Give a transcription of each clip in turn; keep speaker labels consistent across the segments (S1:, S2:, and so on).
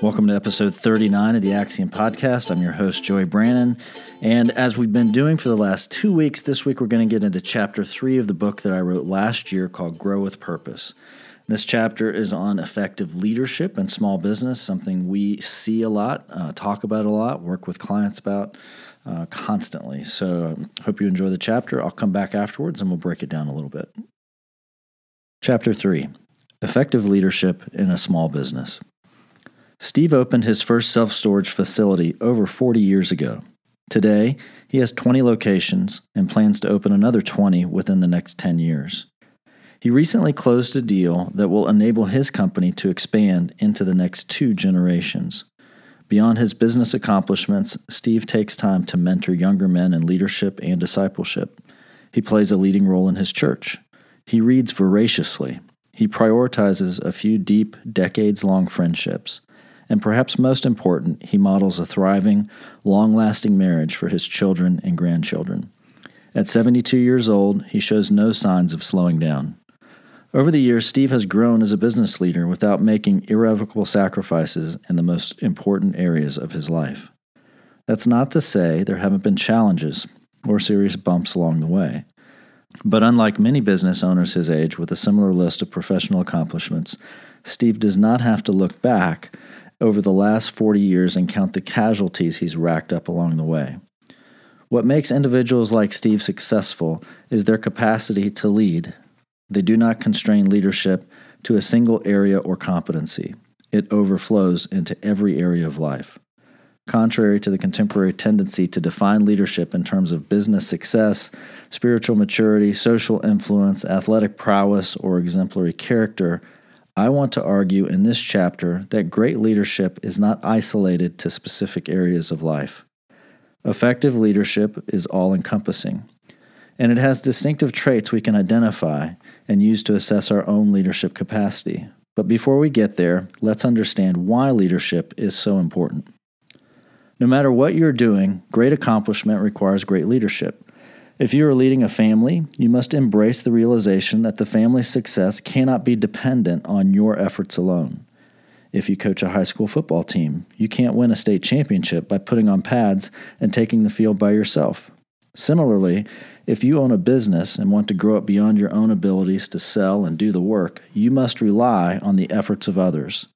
S1: Welcome to episode 39 of the Axiom Podcast. I'm your host, Joey Brannon. And as we've been doing for the last two weeks, this week we're going to get into chapter three of the book that I wrote last year called Grow with Purpose. This chapter is on effective leadership and small business, something we see a lot, uh, talk about a lot, work with clients about uh, constantly. So, um, hope you enjoy the chapter. I'll come back afterwards and we'll break it down a little bit. Chapter 3 Effective Leadership in a Small Business. Steve opened his first self storage facility over 40 years ago. Today, he has 20 locations and plans to open another 20 within the next 10 years. He recently closed a deal that will enable his company to expand into the next two generations. Beyond his business accomplishments, Steve takes time to mentor younger men in leadership and discipleship. He plays a leading role in his church. He reads voraciously. He prioritizes a few deep, decades long friendships and perhaps most important, he models a thriving, long lasting marriage for his children and grandchildren. At 72 years old, he shows no signs of slowing down. Over the years, Steve has grown as a business leader without making irrevocable sacrifices in the most important areas of his life. That's not to say there haven't been challenges or serious bumps along the way. But unlike many business owners his age with a similar list of professional accomplishments, Steve does not have to look back over the last 40 years and count the casualties he's racked up along the way. What makes individuals like Steve successful is their capacity to lead. They do not constrain leadership to a single area or competency, it overflows into every area of life. Contrary to the contemporary tendency to define leadership in terms of business success, spiritual maturity, social influence, athletic prowess, or exemplary character, I want to argue in this chapter that great leadership is not isolated to specific areas of life. Effective leadership is all encompassing, and it has distinctive traits we can identify and use to assess our own leadership capacity. But before we get there, let's understand why leadership is so important. No matter what you're doing, great accomplishment requires great leadership. If you are leading a family, you must embrace the realization that the family's success cannot be dependent on your efforts alone. If you coach a high school football team, you can't win a state championship by putting on pads and taking the field by yourself. Similarly, if you own a business and want to grow it beyond your own abilities to sell and do the work, you must rely on the efforts of others.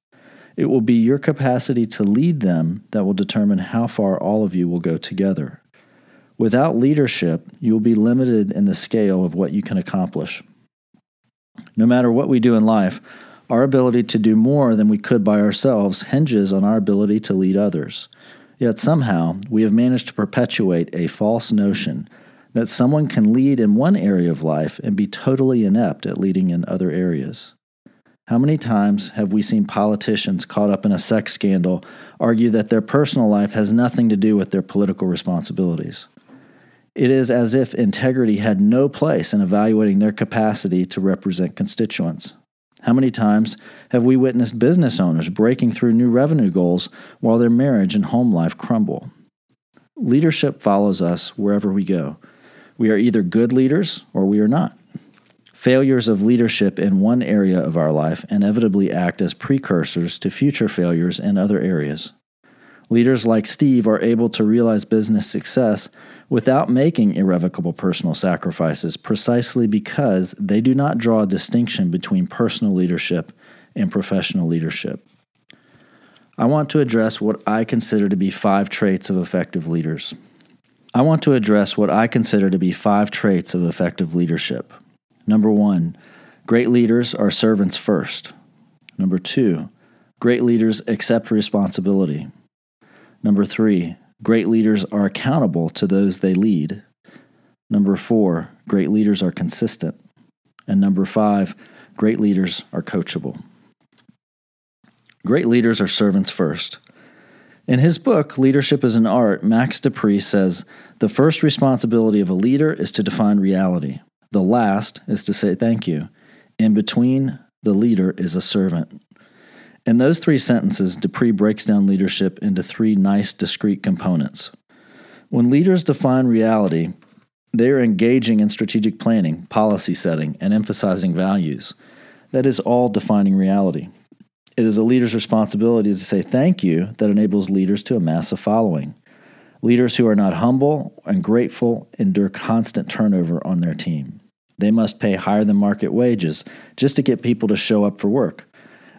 S1: It will be your capacity to lead them that will determine how far all of you will go together. Without leadership, you will be limited in the scale of what you can accomplish. No matter what we do in life, our ability to do more than we could by ourselves hinges on our ability to lead others. Yet somehow, we have managed to perpetuate a false notion that someone can lead in one area of life and be totally inept at leading in other areas. How many times have we seen politicians caught up in a sex scandal argue that their personal life has nothing to do with their political responsibilities? It is as if integrity had no place in evaluating their capacity to represent constituents. How many times have we witnessed business owners breaking through new revenue goals while their marriage and home life crumble? Leadership follows us wherever we go. We are either good leaders or we are not. Failures of leadership in one area of our life inevitably act as precursors to future failures in other areas. Leaders like Steve are able to realize business success without making irrevocable personal sacrifices precisely because they do not draw a distinction between personal leadership and professional leadership. I want to address what I consider to be five traits of effective leaders. I want to address what I consider to be five traits of effective leadership. Number one, great leaders are servants first. Number two, great leaders accept responsibility. Number three, great leaders are accountable to those they lead. Number four, great leaders are consistent. And number five, great leaders are coachable. Great leaders are servants first. In his book, Leadership is an Art, Max De Pree says the first responsibility of a leader is to define reality. The last is to say thank you. In between, the leader is a servant. In those three sentences, De Pree breaks down leadership into three nice, discrete components. When leaders define reality, they are engaging in strategic planning, policy setting, and emphasizing values. That is all defining reality. It is a leader's responsibility to say thank you that enables leaders to amass a following. Leaders who are not humble and grateful endure constant turnover on their team. They must pay higher than market wages just to get people to show up for work.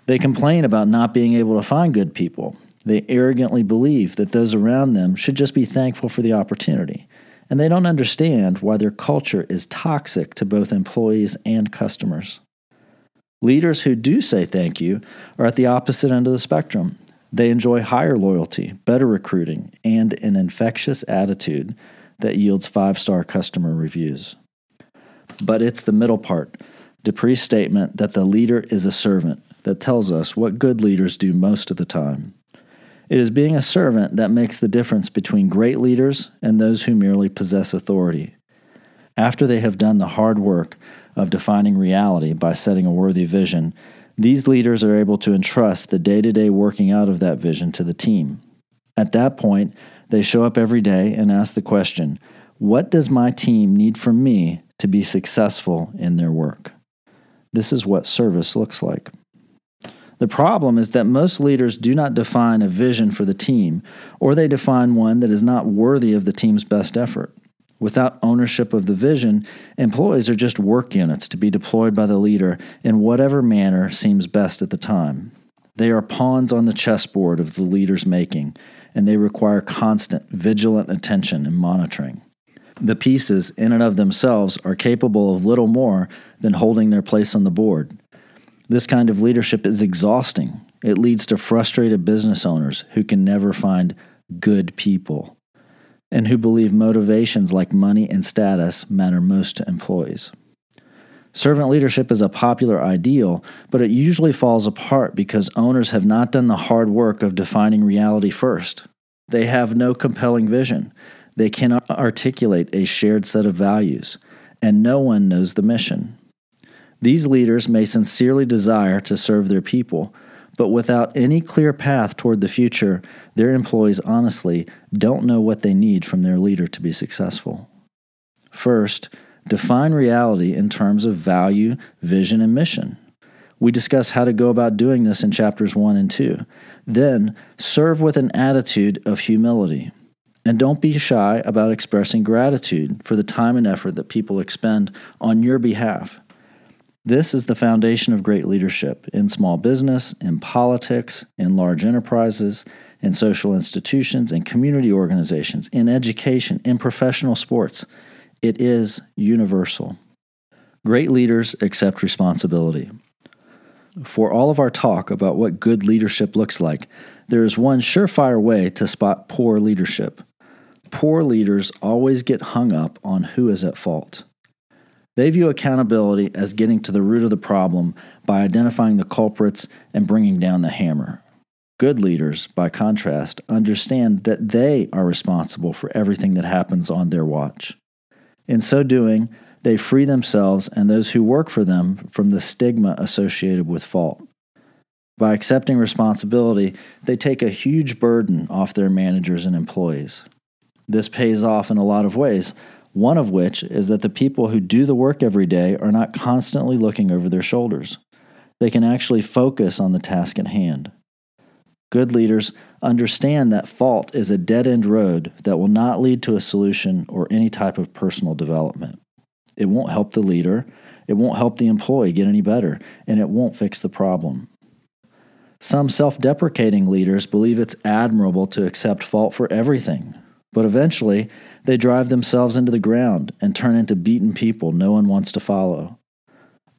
S1: They complain about not being able to find good people. They arrogantly believe that those around them should just be thankful for the opportunity. And they don't understand why their culture is toxic to both employees and customers. Leaders who do say thank you are at the opposite end of the spectrum. They enjoy higher loyalty, better recruiting, and an infectious attitude that yields five star customer reviews. But it's the middle part, De Pree's statement that the leader is a servant, that tells us what good leaders do most of the time. It is being a servant that makes the difference between great leaders and those who merely possess authority. After they have done the hard work of defining reality by setting a worthy vision, these leaders are able to entrust the day to day working out of that vision to the team. At that point, they show up every day and ask the question What does my team need from me to be successful in their work? This is what service looks like. The problem is that most leaders do not define a vision for the team, or they define one that is not worthy of the team's best effort. Without ownership of the vision, employees are just work units to be deployed by the leader in whatever manner seems best at the time. They are pawns on the chessboard of the leader's making, and they require constant, vigilant attention and monitoring. The pieces, in and of themselves, are capable of little more than holding their place on the board. This kind of leadership is exhausting. It leads to frustrated business owners who can never find good people and who believe motivations like money and status matter most to employees. Servant leadership is a popular ideal, but it usually falls apart because owners have not done the hard work of defining reality first. They have no compelling vision. They cannot articulate a shared set of values, and no one knows the mission. These leaders may sincerely desire to serve their people, but without any clear path toward the future, their employees honestly don't know what they need from their leader to be successful. First, define reality in terms of value, vision, and mission. We discuss how to go about doing this in chapters 1 and 2. Then, serve with an attitude of humility. And don't be shy about expressing gratitude for the time and effort that people expend on your behalf. This is the foundation of great leadership in small business, in politics, in large enterprises, in social institutions, in community organizations, in education, in professional sports. It is universal. Great leaders accept responsibility. For all of our talk about what good leadership looks like, there is one surefire way to spot poor leadership. Poor leaders always get hung up on who is at fault. They view accountability as getting to the root of the problem by identifying the culprits and bringing down the hammer. Good leaders, by contrast, understand that they are responsible for everything that happens on their watch. In so doing, they free themselves and those who work for them from the stigma associated with fault. By accepting responsibility, they take a huge burden off their managers and employees. This pays off in a lot of ways, one of which is that the people who do the work every day are not constantly looking over their shoulders. They can actually focus on the task at hand. Good leaders understand that fault is a dead end road that will not lead to a solution or any type of personal development. It won't help the leader, it won't help the employee get any better, and it won't fix the problem. Some self deprecating leaders believe it's admirable to accept fault for everything, but eventually they drive themselves into the ground and turn into beaten people no one wants to follow.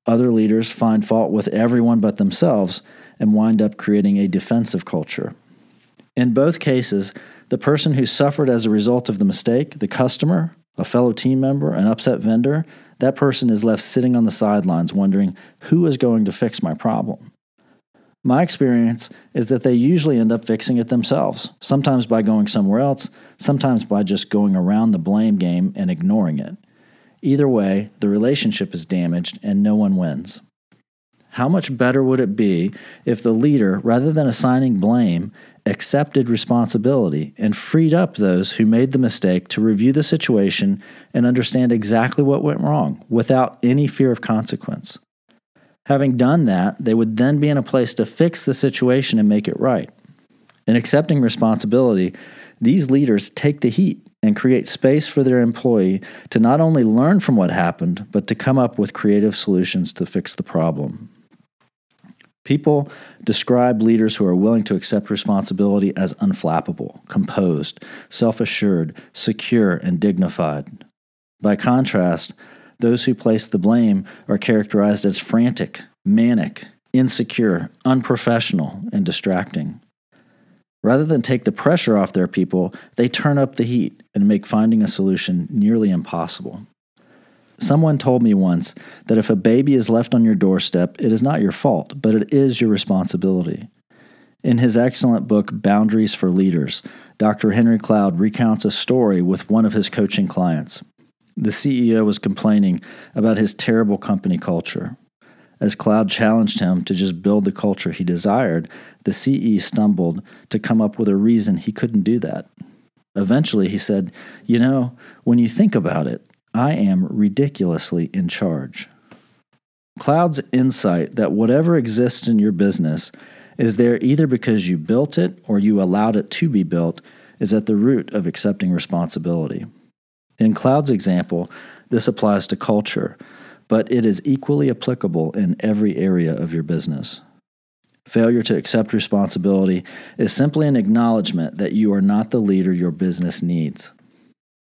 S1: Other leaders find fault with everyone but themselves and wind up creating a defensive culture. In both cases, the person who suffered as a result of the mistake, the customer, a fellow team member, an upset vendor, that person is left sitting on the sidelines wondering who is going to fix my problem. My experience is that they usually end up fixing it themselves, sometimes by going somewhere else, sometimes by just going around the blame game and ignoring it. Either way, the relationship is damaged and no one wins. How much better would it be if the leader, rather than assigning blame, accepted responsibility and freed up those who made the mistake to review the situation and understand exactly what went wrong without any fear of consequence? Having done that, they would then be in a place to fix the situation and make it right. In accepting responsibility, these leaders take the heat and create space for their employee to not only learn from what happened, but to come up with creative solutions to fix the problem. People describe leaders who are willing to accept responsibility as unflappable, composed, self assured, secure, and dignified. By contrast, those who place the blame are characterized as frantic, manic, insecure, unprofessional, and distracting. Rather than take the pressure off their people, they turn up the heat and make finding a solution nearly impossible. Someone told me once that if a baby is left on your doorstep, it is not your fault, but it is your responsibility. In his excellent book, Boundaries for Leaders, Dr. Henry Cloud recounts a story with one of his coaching clients. The CEO was complaining about his terrible company culture. As Cloud challenged him to just build the culture he desired, the CE stumbled to come up with a reason he couldn't do that. Eventually, he said, You know, when you think about it, I am ridiculously in charge. Cloud's insight that whatever exists in your business is there either because you built it or you allowed it to be built is at the root of accepting responsibility. In Cloud's example, this applies to culture, but it is equally applicable in every area of your business. Failure to accept responsibility is simply an acknowledgement that you are not the leader your business needs.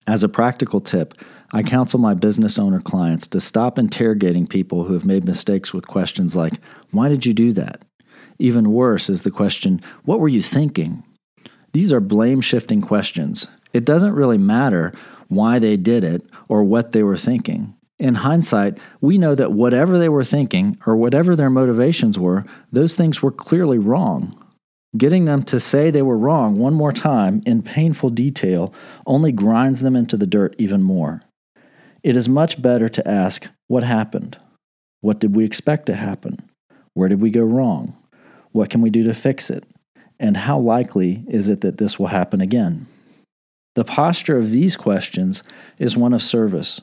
S1: As a practical tip, I counsel my business owner clients to stop interrogating people who have made mistakes with questions like, Why did you do that? Even worse is the question, What were you thinking? These are blame shifting questions. It doesn't really matter why they did it, or what they were thinking. In hindsight, we know that whatever they were thinking or whatever their motivations were, those things were clearly wrong. Getting them to say they were wrong one more time in painful detail only grinds them into the dirt even more. It is much better to ask, What happened? What did we expect to happen? Where did we go wrong? What can we do to fix it? And how likely is it that this will happen again? The posture of these questions is one of service.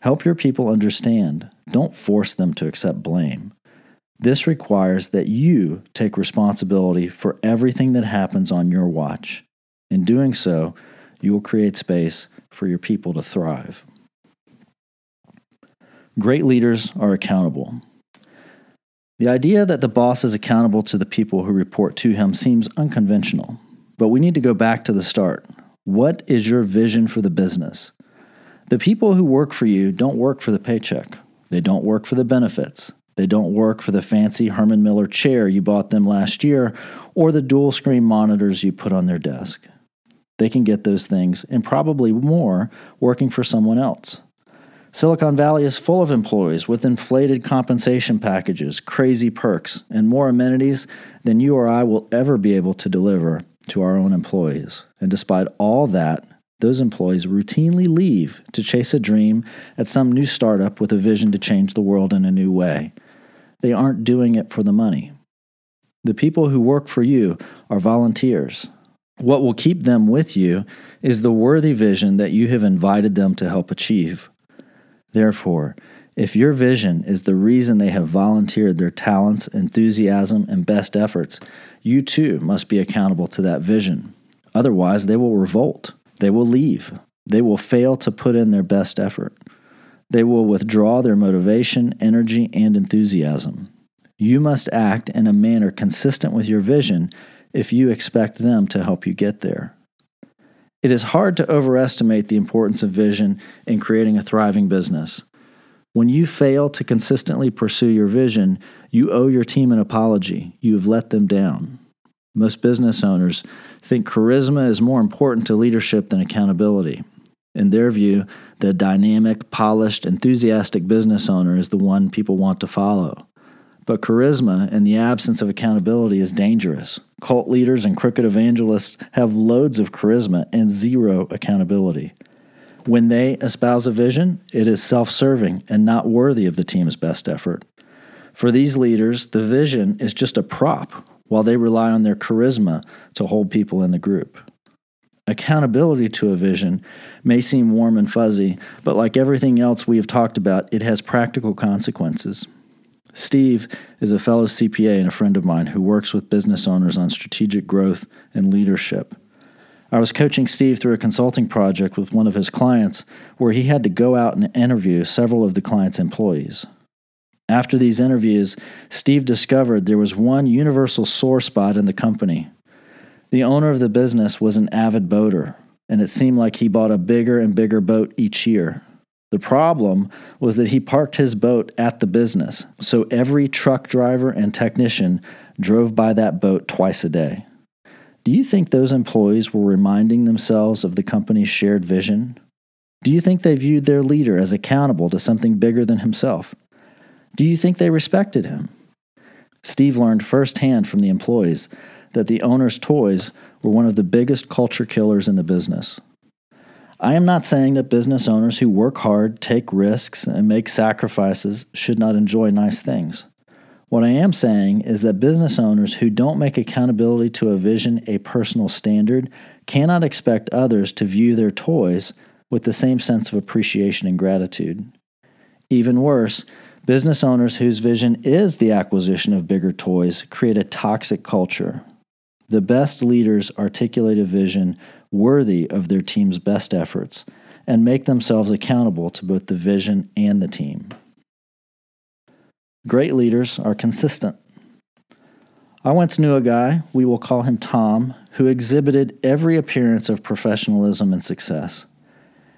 S1: Help your people understand. Don't force them to accept blame. This requires that you take responsibility for everything that happens on your watch. In doing so, you will create space for your people to thrive. Great leaders are accountable. The idea that the boss is accountable to the people who report to him seems unconventional, but we need to go back to the start. What is your vision for the business? The people who work for you don't work for the paycheck. They don't work for the benefits. They don't work for the fancy Herman Miller chair you bought them last year or the dual screen monitors you put on their desk. They can get those things and probably more working for someone else. Silicon Valley is full of employees with inflated compensation packages, crazy perks, and more amenities than you or I will ever be able to deliver to our own employees. And despite all that, those employees routinely leave to chase a dream at some new startup with a vision to change the world in a new way. They aren't doing it for the money. The people who work for you are volunteers. What will keep them with you is the worthy vision that you have invited them to help achieve. Therefore, if your vision is the reason they have volunteered their talents, enthusiasm, and best efforts, you too must be accountable to that vision. Otherwise, they will revolt. They will leave. They will fail to put in their best effort. They will withdraw their motivation, energy, and enthusiasm. You must act in a manner consistent with your vision if you expect them to help you get there. It is hard to overestimate the importance of vision in creating a thriving business. When you fail to consistently pursue your vision, you owe your team an apology. You have let them down. Most business owners think charisma is more important to leadership than accountability. In their view, the dynamic, polished, enthusiastic business owner is the one people want to follow. But charisma in the absence of accountability is dangerous. Cult leaders and crooked evangelists have loads of charisma and zero accountability. When they espouse a vision, it is self serving and not worthy of the team's best effort. For these leaders, the vision is just a prop while they rely on their charisma to hold people in the group. Accountability to a vision may seem warm and fuzzy, but like everything else we have talked about, it has practical consequences. Steve is a fellow CPA and a friend of mine who works with business owners on strategic growth and leadership. I was coaching Steve through a consulting project with one of his clients where he had to go out and interview several of the client's employees. After these interviews, Steve discovered there was one universal sore spot in the company. The owner of the business was an avid boater, and it seemed like he bought a bigger and bigger boat each year. The problem was that he parked his boat at the business, so every truck driver and technician drove by that boat twice a day. Do you think those employees were reminding themselves of the company's shared vision? Do you think they viewed their leader as accountable to something bigger than himself? Do you think they respected him? Steve learned firsthand from the employees that the owner's toys were one of the biggest culture killers in the business. I am not saying that business owners who work hard, take risks, and make sacrifices should not enjoy nice things. What I am saying is that business owners who don't make accountability to a vision a personal standard cannot expect others to view their toys with the same sense of appreciation and gratitude. Even worse, business owners whose vision is the acquisition of bigger toys create a toxic culture. The best leaders articulate a vision worthy of their team's best efforts and make themselves accountable to both the vision and the team. Great leaders are consistent. I once knew a guy, we will call him Tom, who exhibited every appearance of professionalism and success.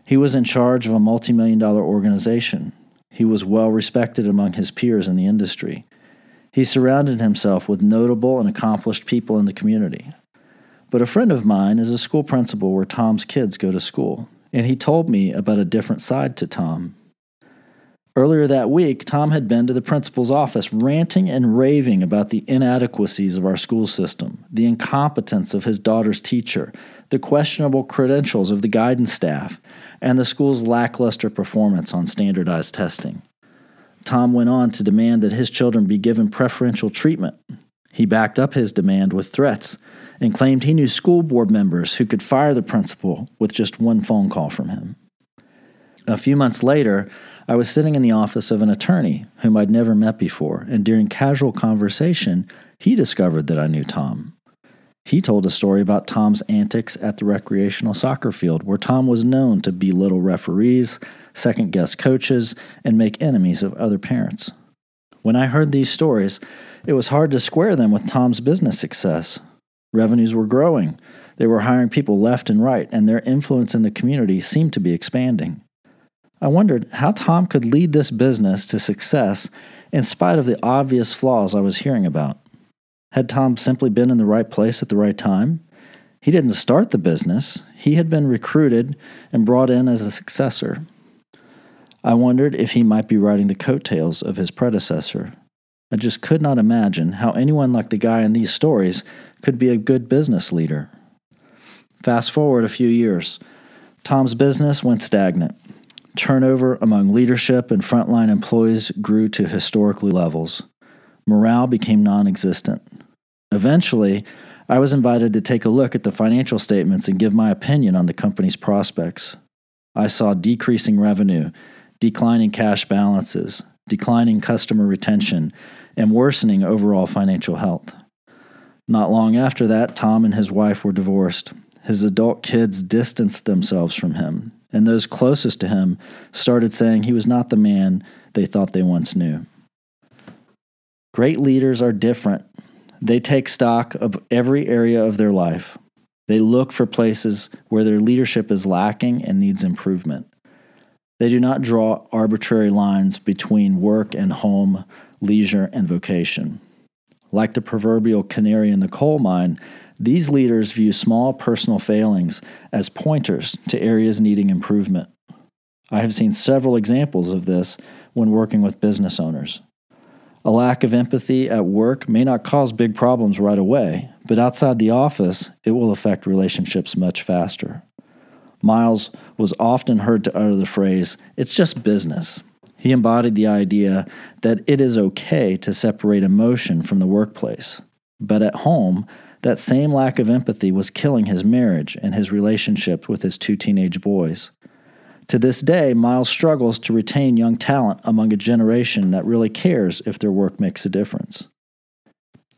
S1: He was in charge of a multi million dollar organization. He was well respected among his peers in the industry. He surrounded himself with notable and accomplished people in the community. But a friend of mine is a school principal where Tom's kids go to school, and he told me about a different side to Tom. Earlier that week, Tom had been to the principal's office ranting and raving about the inadequacies of our school system, the incompetence of his daughter's teacher, the questionable credentials of the guidance staff, and the school's lackluster performance on standardized testing. Tom went on to demand that his children be given preferential treatment. He backed up his demand with threats and claimed he knew school board members who could fire the principal with just one phone call from him. A few months later, I was sitting in the office of an attorney whom I'd never met before, and during casual conversation, he discovered that I knew Tom. He told a story about Tom's antics at the recreational soccer field, where Tom was known to belittle referees, second guess coaches, and make enemies of other parents. When I heard these stories, it was hard to square them with Tom's business success. Revenues were growing, they were hiring people left and right, and their influence in the community seemed to be expanding. I wondered how Tom could lead this business to success in spite of the obvious flaws I was hearing about. Had Tom simply been in the right place at the right time? He didn't start the business, he had been recruited and brought in as a successor. I wondered if he might be riding the coattails of his predecessor. I just could not imagine how anyone like the guy in these stories could be a good business leader. Fast forward a few years. Tom's business went stagnant. Turnover among leadership and frontline employees grew to historically levels. Morale became non existent. Eventually, I was invited to take a look at the financial statements and give my opinion on the company's prospects. I saw decreasing revenue, declining cash balances, declining customer retention, and worsening overall financial health. Not long after that, Tom and his wife were divorced. His adult kids distanced themselves from him, and those closest to him started saying he was not the man they thought they once knew. Great leaders are different. They take stock of every area of their life. They look for places where their leadership is lacking and needs improvement. They do not draw arbitrary lines between work and home, leisure and vocation. Like the proverbial canary in the coal mine, these leaders view small personal failings as pointers to areas needing improvement. I have seen several examples of this when working with business owners. A lack of empathy at work may not cause big problems right away, but outside the office, it will affect relationships much faster. Miles was often heard to utter the phrase, it's just business. He embodied the idea that it is okay to separate emotion from the workplace. But at home, that same lack of empathy was killing his marriage and his relationship with his two teenage boys. To this day, Miles struggles to retain young talent among a generation that really cares if their work makes a difference.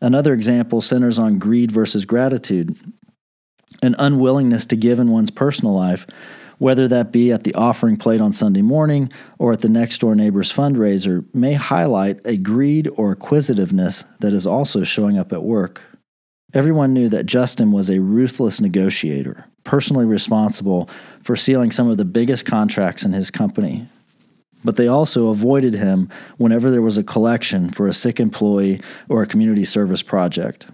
S1: Another example centers on greed versus gratitude, an unwillingness to give in one's personal life, whether that be at the offering plate on Sunday morning or at the next door neighbor's fundraiser, may highlight a greed or acquisitiveness that is also showing up at work. Everyone knew that Justin was a ruthless negotiator, personally responsible for sealing some of the biggest contracts in his company. But they also avoided him whenever there was a collection for a sick employee or a community service project.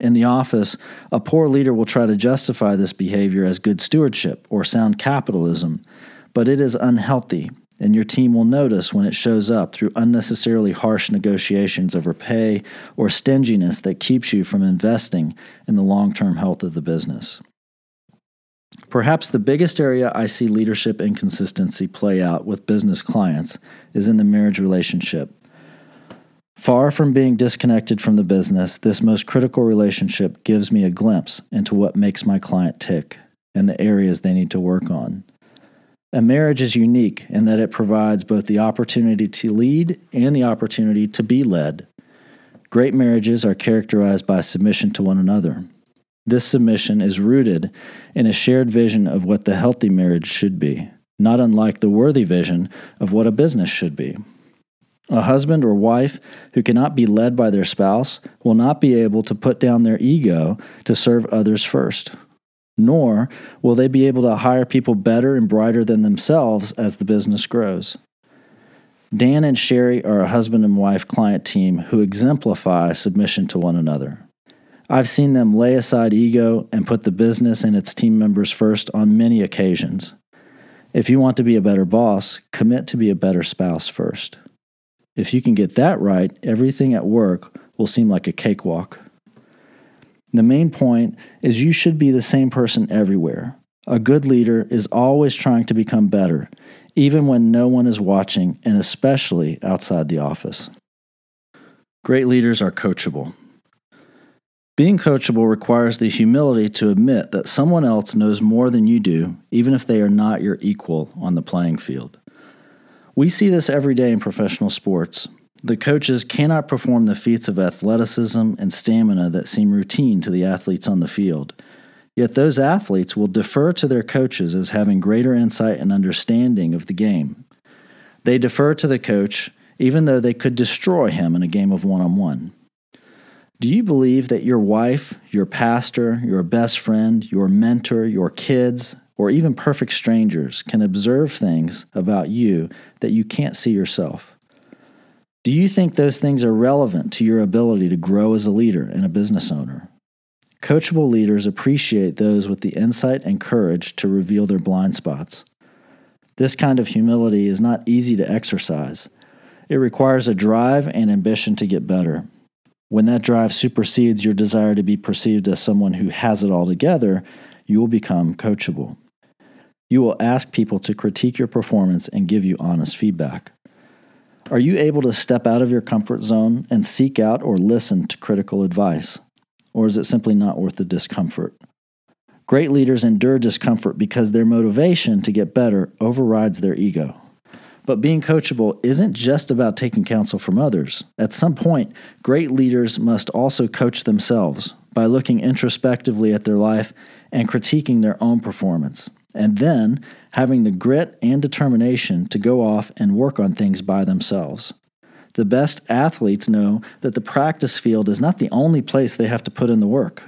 S1: In the office, a poor leader will try to justify this behavior as good stewardship or sound capitalism, but it is unhealthy and your team will notice when it shows up through unnecessarily harsh negotiations over pay or stinginess that keeps you from investing in the long term health of the business. Perhaps the biggest area I see leadership inconsistency play out with business clients is in the marriage relationship. Far from being disconnected from the business, this most critical relationship gives me a glimpse into what makes my client tick and the areas they need to work on. A marriage is unique in that it provides both the opportunity to lead and the opportunity to be led. Great marriages are characterized by submission to one another. This submission is rooted in a shared vision of what the healthy marriage should be, not unlike the worthy vision of what a business should be. A husband or wife who cannot be led by their spouse will not be able to put down their ego to serve others first nor will they be able to hire people better and brighter than themselves as the business grows. Dan and Sherry are a husband and wife client team who exemplify submission to one another. I've seen them lay aside ego and put the business and its team members first on many occasions. If you want to be a better boss, commit to be a better spouse first. If you can get that right, everything at work will seem like a cakewalk. The main point is you should be the same person everywhere. A good leader is always trying to become better, even when no one is watching, and especially outside the office. Great leaders are coachable. Being coachable requires the humility to admit that someone else knows more than you do, even if they are not your equal on the playing field. We see this every day in professional sports. The coaches cannot perform the feats of athleticism and stamina that seem routine to the athletes on the field. Yet those athletes will defer to their coaches as having greater insight and understanding of the game. They defer to the coach even though they could destroy him in a game of one on one. Do you believe that your wife, your pastor, your best friend, your mentor, your kids, or even perfect strangers can observe things about you that you can't see yourself? Do you think those things are relevant to your ability to grow as a leader and a business owner? Coachable leaders appreciate those with the insight and courage to reveal their blind spots. This kind of humility is not easy to exercise. It requires a drive and ambition to get better. When that drive supersedes your desire to be perceived as someone who has it all together, you will become coachable. You will ask people to critique your performance and give you honest feedback. Are you able to step out of your comfort zone and seek out or listen to critical advice? Or is it simply not worth the discomfort? Great leaders endure discomfort because their motivation to get better overrides their ego. But being coachable isn't just about taking counsel from others. At some point, great leaders must also coach themselves by looking introspectively at their life and critiquing their own performance and then having the grit and determination to go off and work on things by themselves. The best athletes know that the practice field is not the only place they have to put in the work.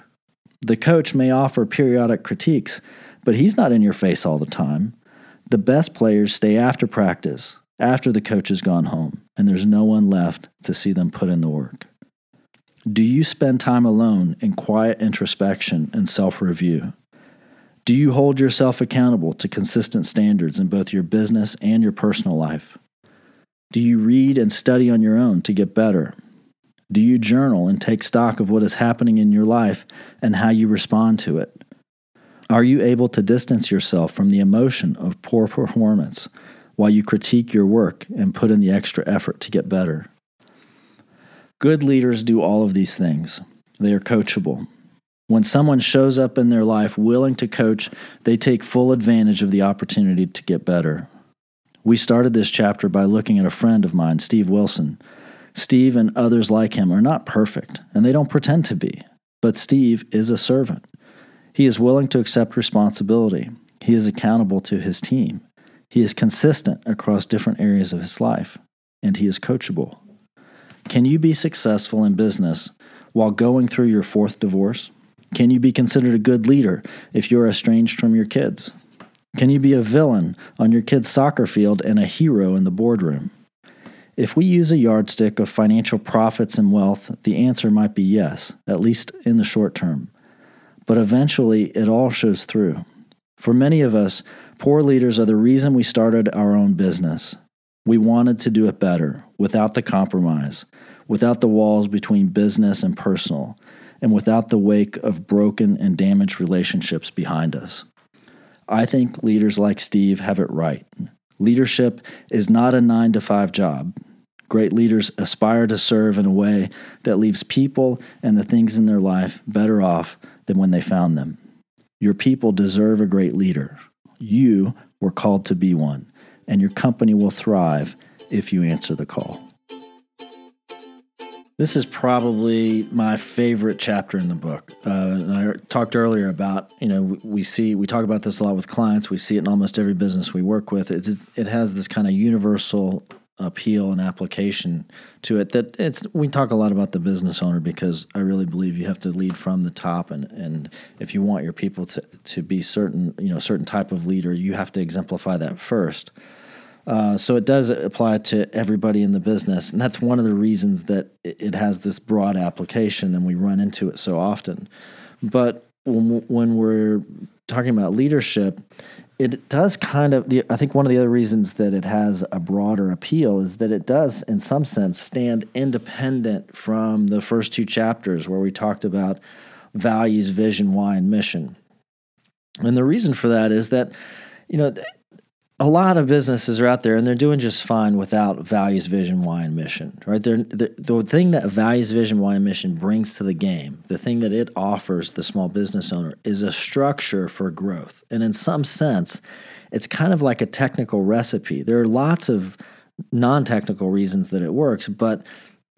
S1: The coach may offer periodic critiques, but he's not in your face all the time. The best players stay after practice, after the coach has gone home, and there's no one left to see them put in the work. Do you spend time alone in quiet introspection and self review? Do you hold yourself accountable to consistent standards in both your business and your personal life? Do you read and study on your own to get better? Do you journal and take stock of what is happening in your life and how you respond to it? Are you able to distance yourself from the emotion of poor performance while you critique your work and put in the extra effort to get better? Good leaders do all of these things. They are coachable. When someone shows up in their life willing to coach, they take full advantage of the opportunity to get better. We started this chapter by looking at a friend of mine, Steve Wilson. Steve and others like him are not perfect, and they don't pretend to be. But Steve is a servant. He is willing to accept responsibility. He is accountable to his team. He is consistent across different areas of his life, and he is coachable. Can you be successful in business while going through your fourth divorce? Can you be considered a good leader if you're estranged from your kids? Can you be a villain on your kid's soccer field and a hero in the boardroom? If we use a yardstick of financial profits and wealth, the answer might be yes, at least in the short term. But eventually, it all shows through. For many of us, poor leaders are the reason we started our own business. We wanted to do it better, without the compromise, without the walls between business and personal, and without the wake of broken and damaged relationships behind us. I think leaders like Steve have it right. Leadership is not a nine to five job. Great leaders aspire to serve in a way that leaves people and the things in their life better off than when they found them. Your people deserve a great leader. You were called to be one, and your company will thrive if you answer the call. This is probably my favorite chapter in the book. Uh, I talked earlier about, you know, we see, we talk about this a lot with clients. We see it in almost every business we work with. It, it has this kind of universal appeal and application to it that it's we talk a lot about the business owner because I really believe you have to lead from the top and and if you want your people to to be certain you know certain type of leader you have to exemplify that first uh, so it does apply to everybody in the business, and that's one of the reasons that it has this broad application, and we run into it so often. But when, we're talking about leadership, it does kind of. I think one of the other reasons that it has a broader appeal is that it does, in some sense, stand independent from the first two chapters where we talked about values, vision, why, and mission. And the reason for that is that, you know a lot of businesses are out there and they're doing just fine without values, vision, why, and mission. Right? They're, the, the thing that values, vision, why, and mission brings to the game, the thing that it offers the small business owner, is a structure for growth. And in some sense, it's kind of like a technical recipe. There are lots of non-technical reasons that it works, but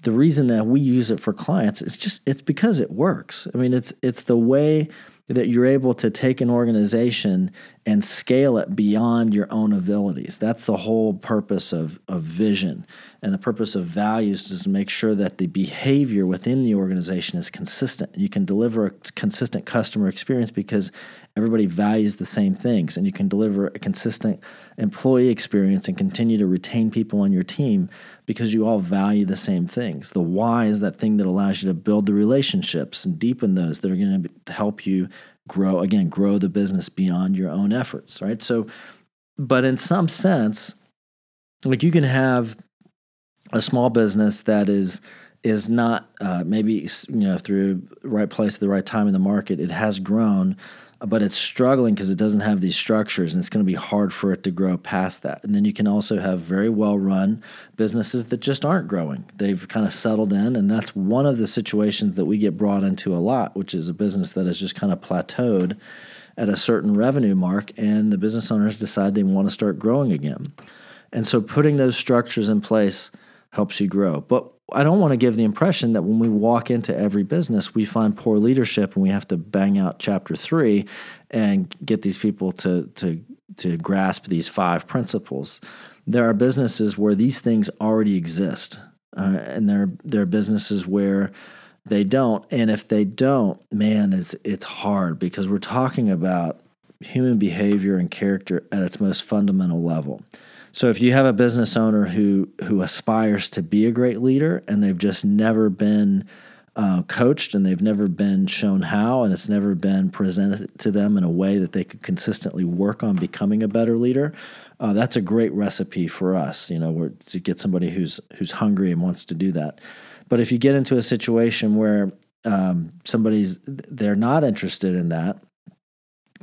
S1: the reason that we use it for clients is just it's because it works. I mean, it's it's the way that you're able to take an organization and scale it beyond your own abilities. That's the whole purpose of, of vision. And the purpose of values is to make sure that the behavior within the organization is consistent. You can deliver a consistent customer experience because everybody values the same things. And you can deliver a consistent employee experience and continue to retain people on your team because you all value the same things. The why is that thing that allows you to build the relationships and deepen those that are going to help you grow, again, grow the business beyond your own efforts, right? So, but in some sense, like you can have a small business that is is not uh, maybe you know through right place at the right time in the market it has grown but it's struggling because it doesn't have these structures and it's going to be hard for it to grow past that. And then you can also have very well run businesses that just aren't growing. They've kind of settled in and that's one of the situations that we get brought into a lot which is a business that has just kind of plateaued at a certain revenue mark and the business owners decide they want to start growing again. And so putting those structures in place helps you grow. But I don't want to give the impression that when we walk into every business, we find poor leadership and we have to bang out chapter three and get these people to to to grasp these five principles. There are businesses where these things already exist, uh, and there there are businesses where they don't. And if they don't, man, it's it's hard because we're talking about human behavior and character at its most fundamental level. So if you have a business owner who who aspires to be a great leader and they've just never been uh, coached and they've never been shown how and it's never been presented to them in a way that they could consistently work on becoming a better leader, uh, that's a great recipe for us. You know, to get somebody who's who's hungry and wants to do that. But if you get into a situation where um, somebody's they're not interested in that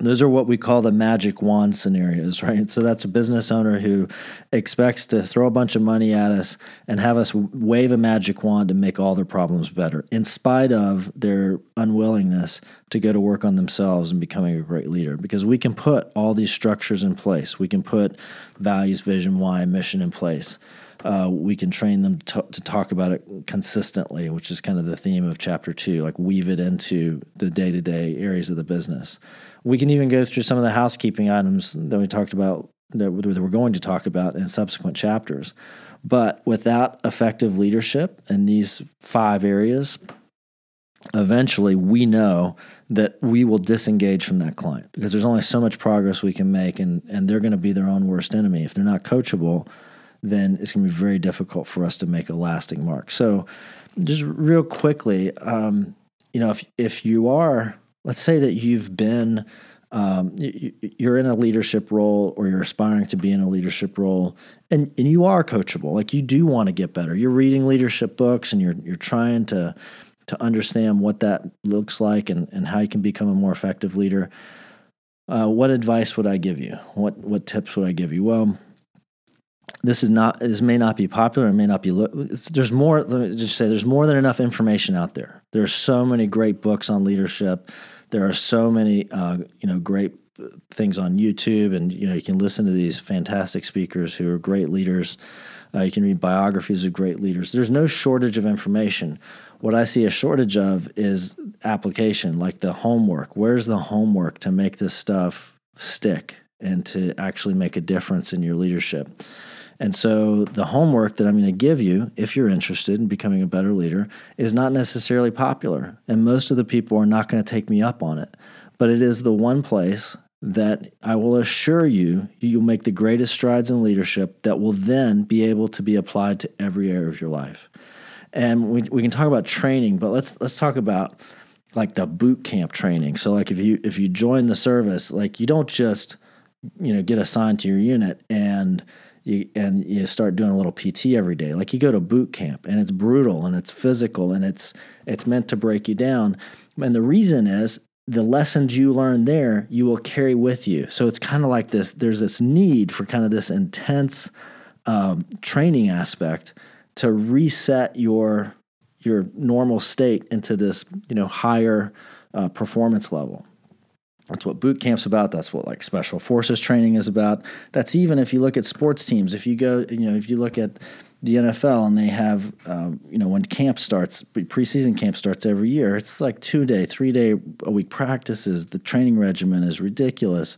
S1: those are what we call the magic wand scenarios, right? So that's a business owner who expects to throw a bunch of money at us and have us wave a magic wand to make all their problems better, in spite of their unwillingness to go to work on themselves and becoming a great leader. Because we can put all these structures in place, we can put values, vision, why, mission in place. Uh, we can train them to, to, talk about it consistently, which is kind of the theme of chapter two, like weave it into the day to day areas of the business. We can even go through some of the housekeeping items that we talked about that we're going to talk about in subsequent chapters. But without effective leadership in these five areas, eventually we know that we will disengage from that client because there's only so much progress we can make and, and they're going to be their own worst enemy. If they're not coachable, then it's going to be very difficult for us to make a lasting mark. So, just real quickly, um, you know, if if you are let's say that you've been um, you're in a leadership role or you're aspiring to be in a leadership role and, and you are coachable like you do want to get better. You're reading leadership books and you're you're trying to to understand what that looks like and, and how you can become a more effective leader uh, what advice would i give you? What what tips would i give you? Well this is not this may not be popular it may not be there's more let me just say there's more than enough information out there there are so many great books on leadership there are so many, uh, you know, great things on YouTube, and you know, you can listen to these fantastic speakers who are great leaders. Uh, you can read biographies of great leaders. There's no shortage of information. What I see a shortage of is application, like the homework. Where's the homework to make this stuff stick and to actually make a difference in your leadership? And so the homework that I'm going to give you, if you're interested in becoming a better leader, is not necessarily popular. And most of the people are not going to take me up on it. But it is the one place that I will assure you you'll make the greatest strides in leadership that will then be able to be applied to every area of your life. And we, we can talk about training, but let's let's talk about like the boot camp training. So like if you if you join the service, like you don't just you know get assigned to your unit and you and you start doing a little PT every day. Like you go to boot camp and it's brutal and it's physical and it's it's meant to break you down. And the reason is the lessons you learn there you will carry with you. So it's kind of like this. There's this need for kind of this intense um, training aspect to reset your your normal state into this you know higher uh, performance level. That's what boot camp's about. That's what like special forces training is about. That's even if you look at sports teams. If you go, you know, if you look at the NFL and they have, um, you know, when camp starts, preseason camp starts every year. It's like two day, three day a week practices. The training regimen is ridiculous.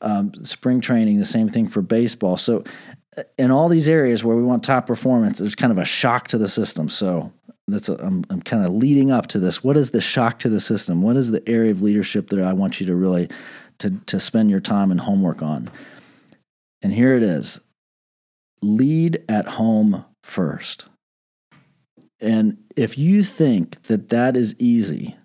S1: Um, spring training, the same thing for baseball. So, uh, in all these areas where we want top performance, there's kind of a shock to the system. So, that's a, I'm, I'm kind of leading up to this. What is the shock to the system? What is the area of leadership that I want you to really to, to spend your time and homework on? And here it is. Lead at home first. And if you think that that is easy,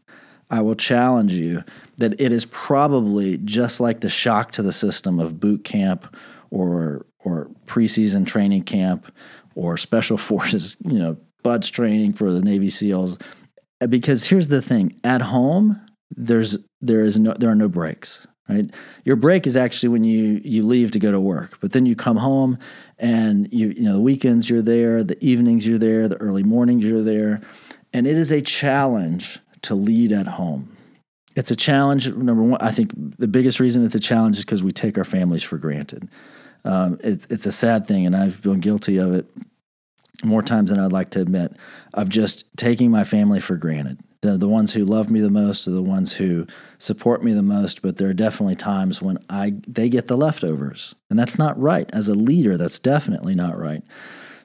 S1: I will challenge you that it is probably just like the shock to the system of boot camp or or preseason training camp or special forces, you know, BUD/S training for the Navy SEALs. Uh, because here's the thing: at home, there's there is no there are no breaks. Right, your break is actually when you you leave to go to work, but then you come home and you you know the weekends you're there, the evenings you're there, the early mornings you're there, and it is a challenge to lead at home. It's a challenge. Number one, I think the biggest reason it's a challenge is because we take our families for granted. Um, it's it's a sad thing, and I've been guilty of it more times than I'd like to admit, of just taking my family for granted. The, the ones who love me the most are the ones who support me the most, but there are definitely times when I they get the leftovers. And that's not right. As a leader, that's definitely not right.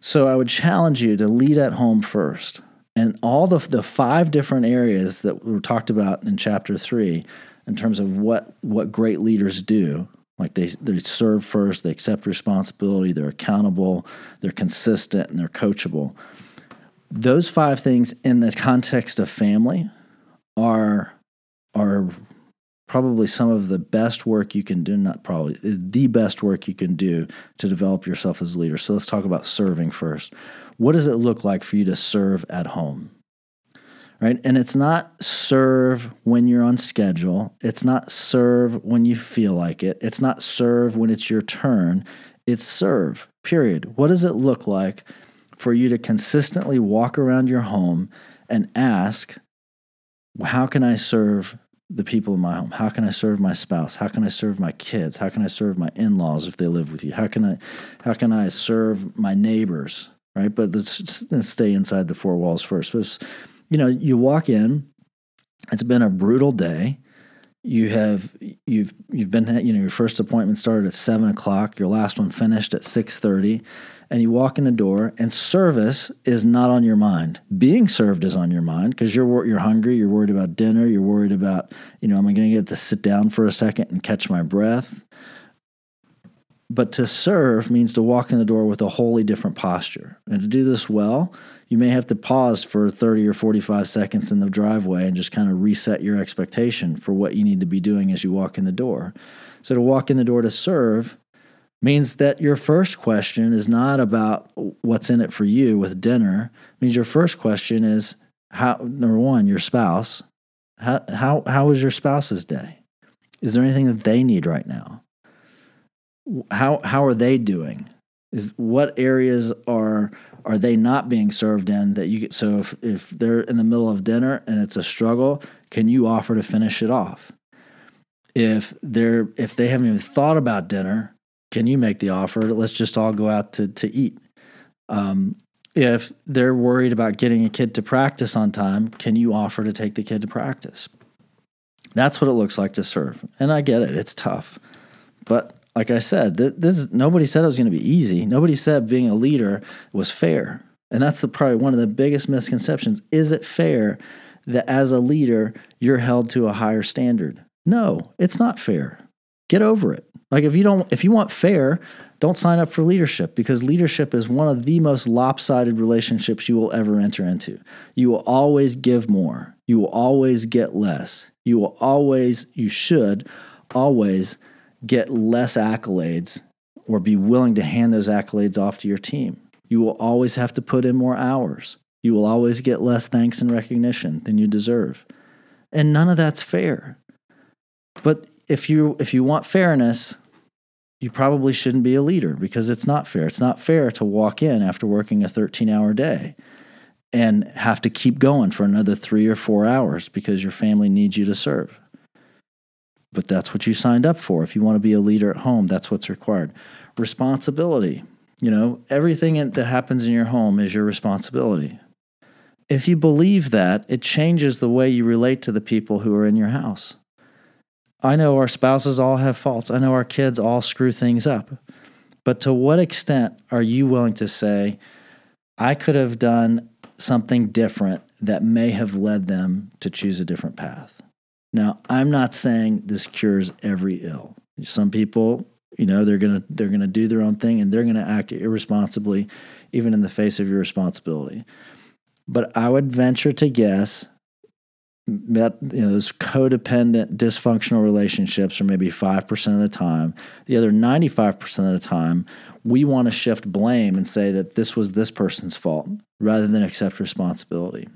S1: So I would challenge you to lead at home first. And all the, the five different areas that were talked about in chapter three, in terms of what, what great leaders do, like they they serve first, they accept responsibility, they're accountable, they're consistent, and they're coachable. Those five things in the context of family are are probably some of the best work you can do, not probably, the best work you can do to develop yourself as a leader. So let's talk about serving first. What does it look like for you to serve at home? Right? And it's not serve when you're on schedule. It's not serve when you feel like it. It's not serve when it's your turn. It's serve, period. What does it look like for you to consistently walk around your home and ask, how can I serve the people in my home? How can I serve my spouse? How can I serve my kids? How can I serve my in-laws if they live with you? How can I how can I serve my neighbors? Right? But let's, stay inside the four walls first. You know, you walk in, it's been a brutal day. You have you've you've been you know your first appointment started at seven o'clock. Your last one finished at six thirty and you walk in the door and service is not on your mind being served is on your mind because you're you're hungry you're worried about dinner you're worried about you know am i going to get to sit down for a second and catch my breath but to serve means to walk in the door with a wholly different posture and to do this well you may have to pause for 30 or 45 seconds in the driveway and just kind of reset your expectation for what you need to be doing as you walk in the door so to walk in the door to serve means that your first question is not about what's in it for you with dinner. It means your first question is how number one, your spouse. How how how was your spouse's day? Is there anything that they need right now? How how are they doing? Is what areas are are they not being served in that you so if, if they're in the middle of dinner and it's a struggle, can you offer to finish it off? If they're if they haven't even thought about dinner, can you make the offer? Let's just all go out to, to eat. Um, if they're worried about getting a kid to practice on time, can you offer to take the kid to practice? That's what it looks like to serve. And I get it, it's tough. But like I said, this is, nobody said it was going to be easy. Nobody said being a leader was fair. And that's the, probably one of the biggest misconceptions. Is it fair that as a leader, you're held to a higher standard? No, it's not fair. Get over it. Like if you don't if you want fair, don't sign up for leadership because leadership is one of the most lopsided relationships you will ever enter into. You will always give more. You will always get less. You will always you should always get less accolades or be willing to hand those accolades off to your team. You will always have to put in more hours. You will always get less thanks and recognition than you deserve. And none of that's fair. But if you if you want fairness, you probably shouldn't be a leader because it's not fair. It's not fair to walk in after working a 13-hour day and have to keep going for another 3 or 4 hours because your family needs you to serve. But that's what you signed up for. If you want to be a leader at home, that's what's required. Responsibility. You know, everything that happens in your home is your responsibility. If you believe that, it changes the way you relate to the people who are in your house. I know our spouses all have faults. I know our kids all screw things up. But to what extent are you willing to say, I could have done something different that may have led them to choose a different path? Now, I'm not saying this cures every ill. Some people, you know, they're going to they're going to do their own thing and they're going to act irresponsibly even in the face of your responsibility. But I would venture to guess that you know those codependent dysfunctional relationships are maybe 5% of the time the other 95% of the time we want to shift blame and say that this was this person's fault rather than accept responsibility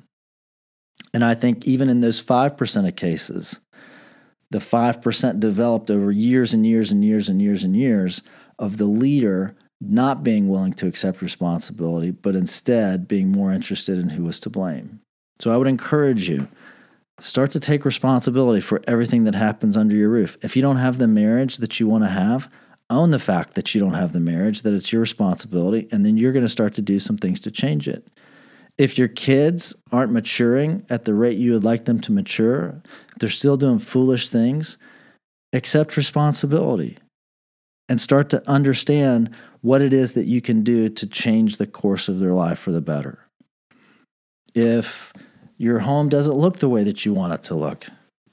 S1: and i think even in those 5% of cases the 5% developed over years and years and years and years and years of the leader not being willing to accept responsibility but instead being more interested in who was to blame so i would encourage you Start to take responsibility for everything that happens under your roof. If you don't have the marriage that you want to have, own the fact that you don't have the marriage, that it's your responsibility, and then you're going to start to do some things to change it. If your kids aren't maturing at the rate you would like them to mature, they're still doing foolish things, accept responsibility and start to understand what it is that you can do to change the course of their life for the better. If your home doesn't look the way that you want it to look.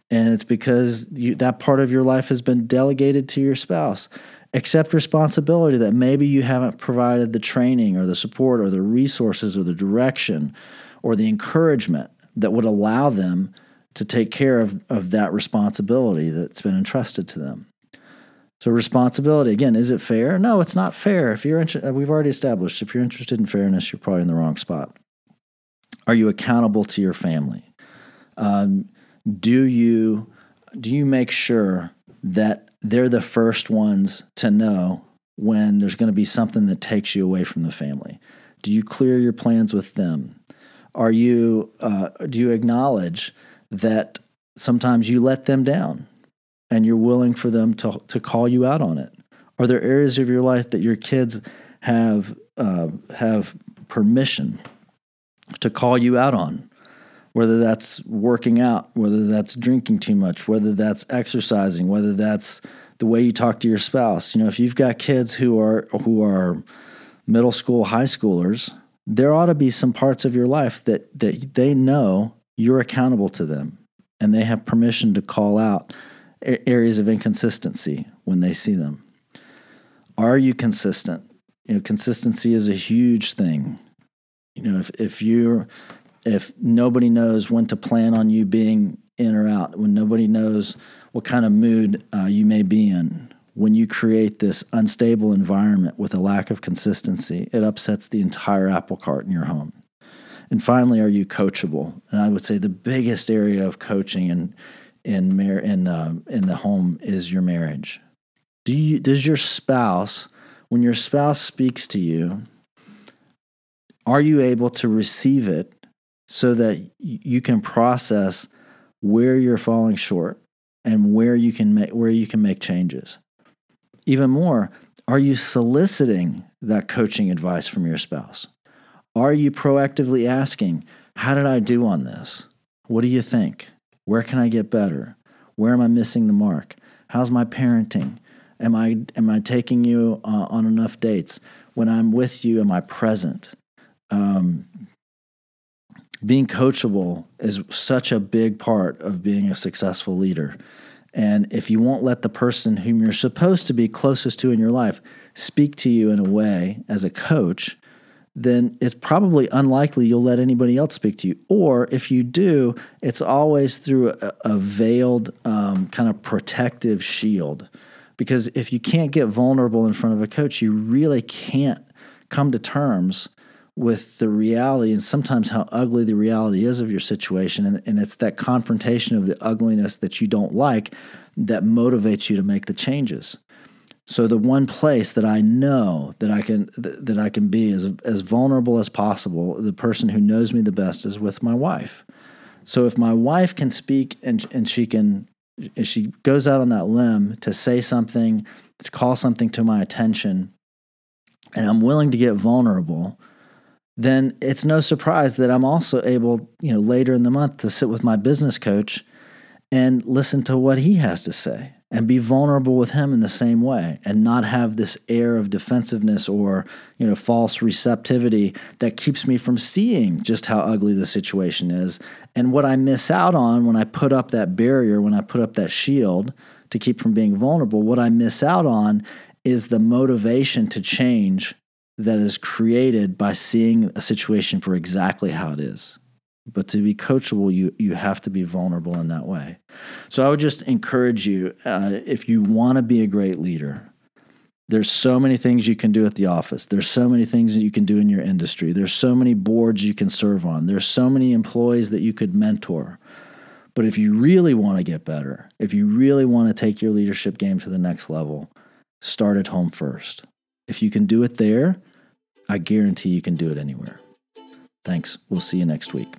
S1: And it's because you, that part of your life has been delegated to your spouse. Accept responsibility that maybe you haven't provided the training or the support or the resources or the direction or the encouragement that would allow them to take care of, of that responsibility that's been entrusted to them. So responsibility again, is it fair? No, it's not fair. If you're inter- we've already established if you're interested in fairness, you're probably in the wrong spot. Are you accountable to your family? Um, do you do you make sure that they're the first ones to know when there's going to be something that takes you away from the family? Do you clear your plans with them? Are you uh, do you acknowledge that sometimes you let them down and you're willing for them to to call you out on it? Are there areas of your life that your kids have uh, have permission to call you out on? Whether that's working out, whether that's drinking too much, whether that's exercising, whether that's the way you talk to your spouse. You know, if you've got kids who are who are middle school, high schoolers, there ought to be some parts of your life that that they know you're accountable to them and they have permission to call out areas of inconsistency when they see them. Are you consistent? You know, consistency is a huge thing. You know, if if you're if nobody knows when to plan on you being in or out, when nobody knows what kind of mood uh, you may be in, when you create this unstable environment with a lack of consistency, it upsets the entire apple cart in your home. And finally, are you coachable? And I would say the biggest area of coaching in in mar- in uh, in the home is your marriage. Do you does your spouse when your spouse speaks to you, are you able to receive it so that you can process where you're falling short and where you can make where you can make changes? Even more, are you soliciting that coaching advice from your spouse? Are you proactively asking, How did I do on this? What do you think? Where can I get better? Where am I missing the mark? How's my parenting? Am I, am I taking you uh, on enough dates? When I'm with you, am I present? Um, being coachable is such a big part of being a successful leader. And if you won't let the person whom you're supposed to be closest to in your life speak to you in a way as a coach, then it's probably unlikely you'll let anybody else speak to you. Or if you do, it's always through a, a veiled um, kind of protective shield. Because if you can't get vulnerable in front of a coach, you really can't come to terms with the reality and sometimes how ugly the reality is of your situation. And, and it's that confrontation of the ugliness that you don't like that motivates you to make the changes. So the one place that I know that I can that I can be as as vulnerable as possible, the person who knows me the best is with my wife. So if my wife can speak and and she can if she goes out on that limb to say something, to call something to my attention, and I'm willing to get vulnerable, then it's no surprise that I'm also able, you know, later in the month to sit with my business coach and listen to what he has to say and be vulnerable with him in the same way and not have this air of defensiveness or you know false receptivity that keeps me from seeing just how ugly the situation is. And what i miss out on when i put up that barrier when i put up that shield to keep from being vulnerable what i miss out on is the motivation to change that is created by seeing a situation for exactly how it is. But to be coachable, you you have to be vulnerable in that way. So I would just encourage you, uh, if you want to be a great leader, there's so many things you can do at the office. There's so many things that you can do in your industry. There's so many boards you can serve on. There's so many employees that you could mentor. But if you really want to get better, if you really want to take your leadership game to the next level, start at home first. If you can do it there, I guarantee you can do it anywhere. Thanks. We'll see you next week.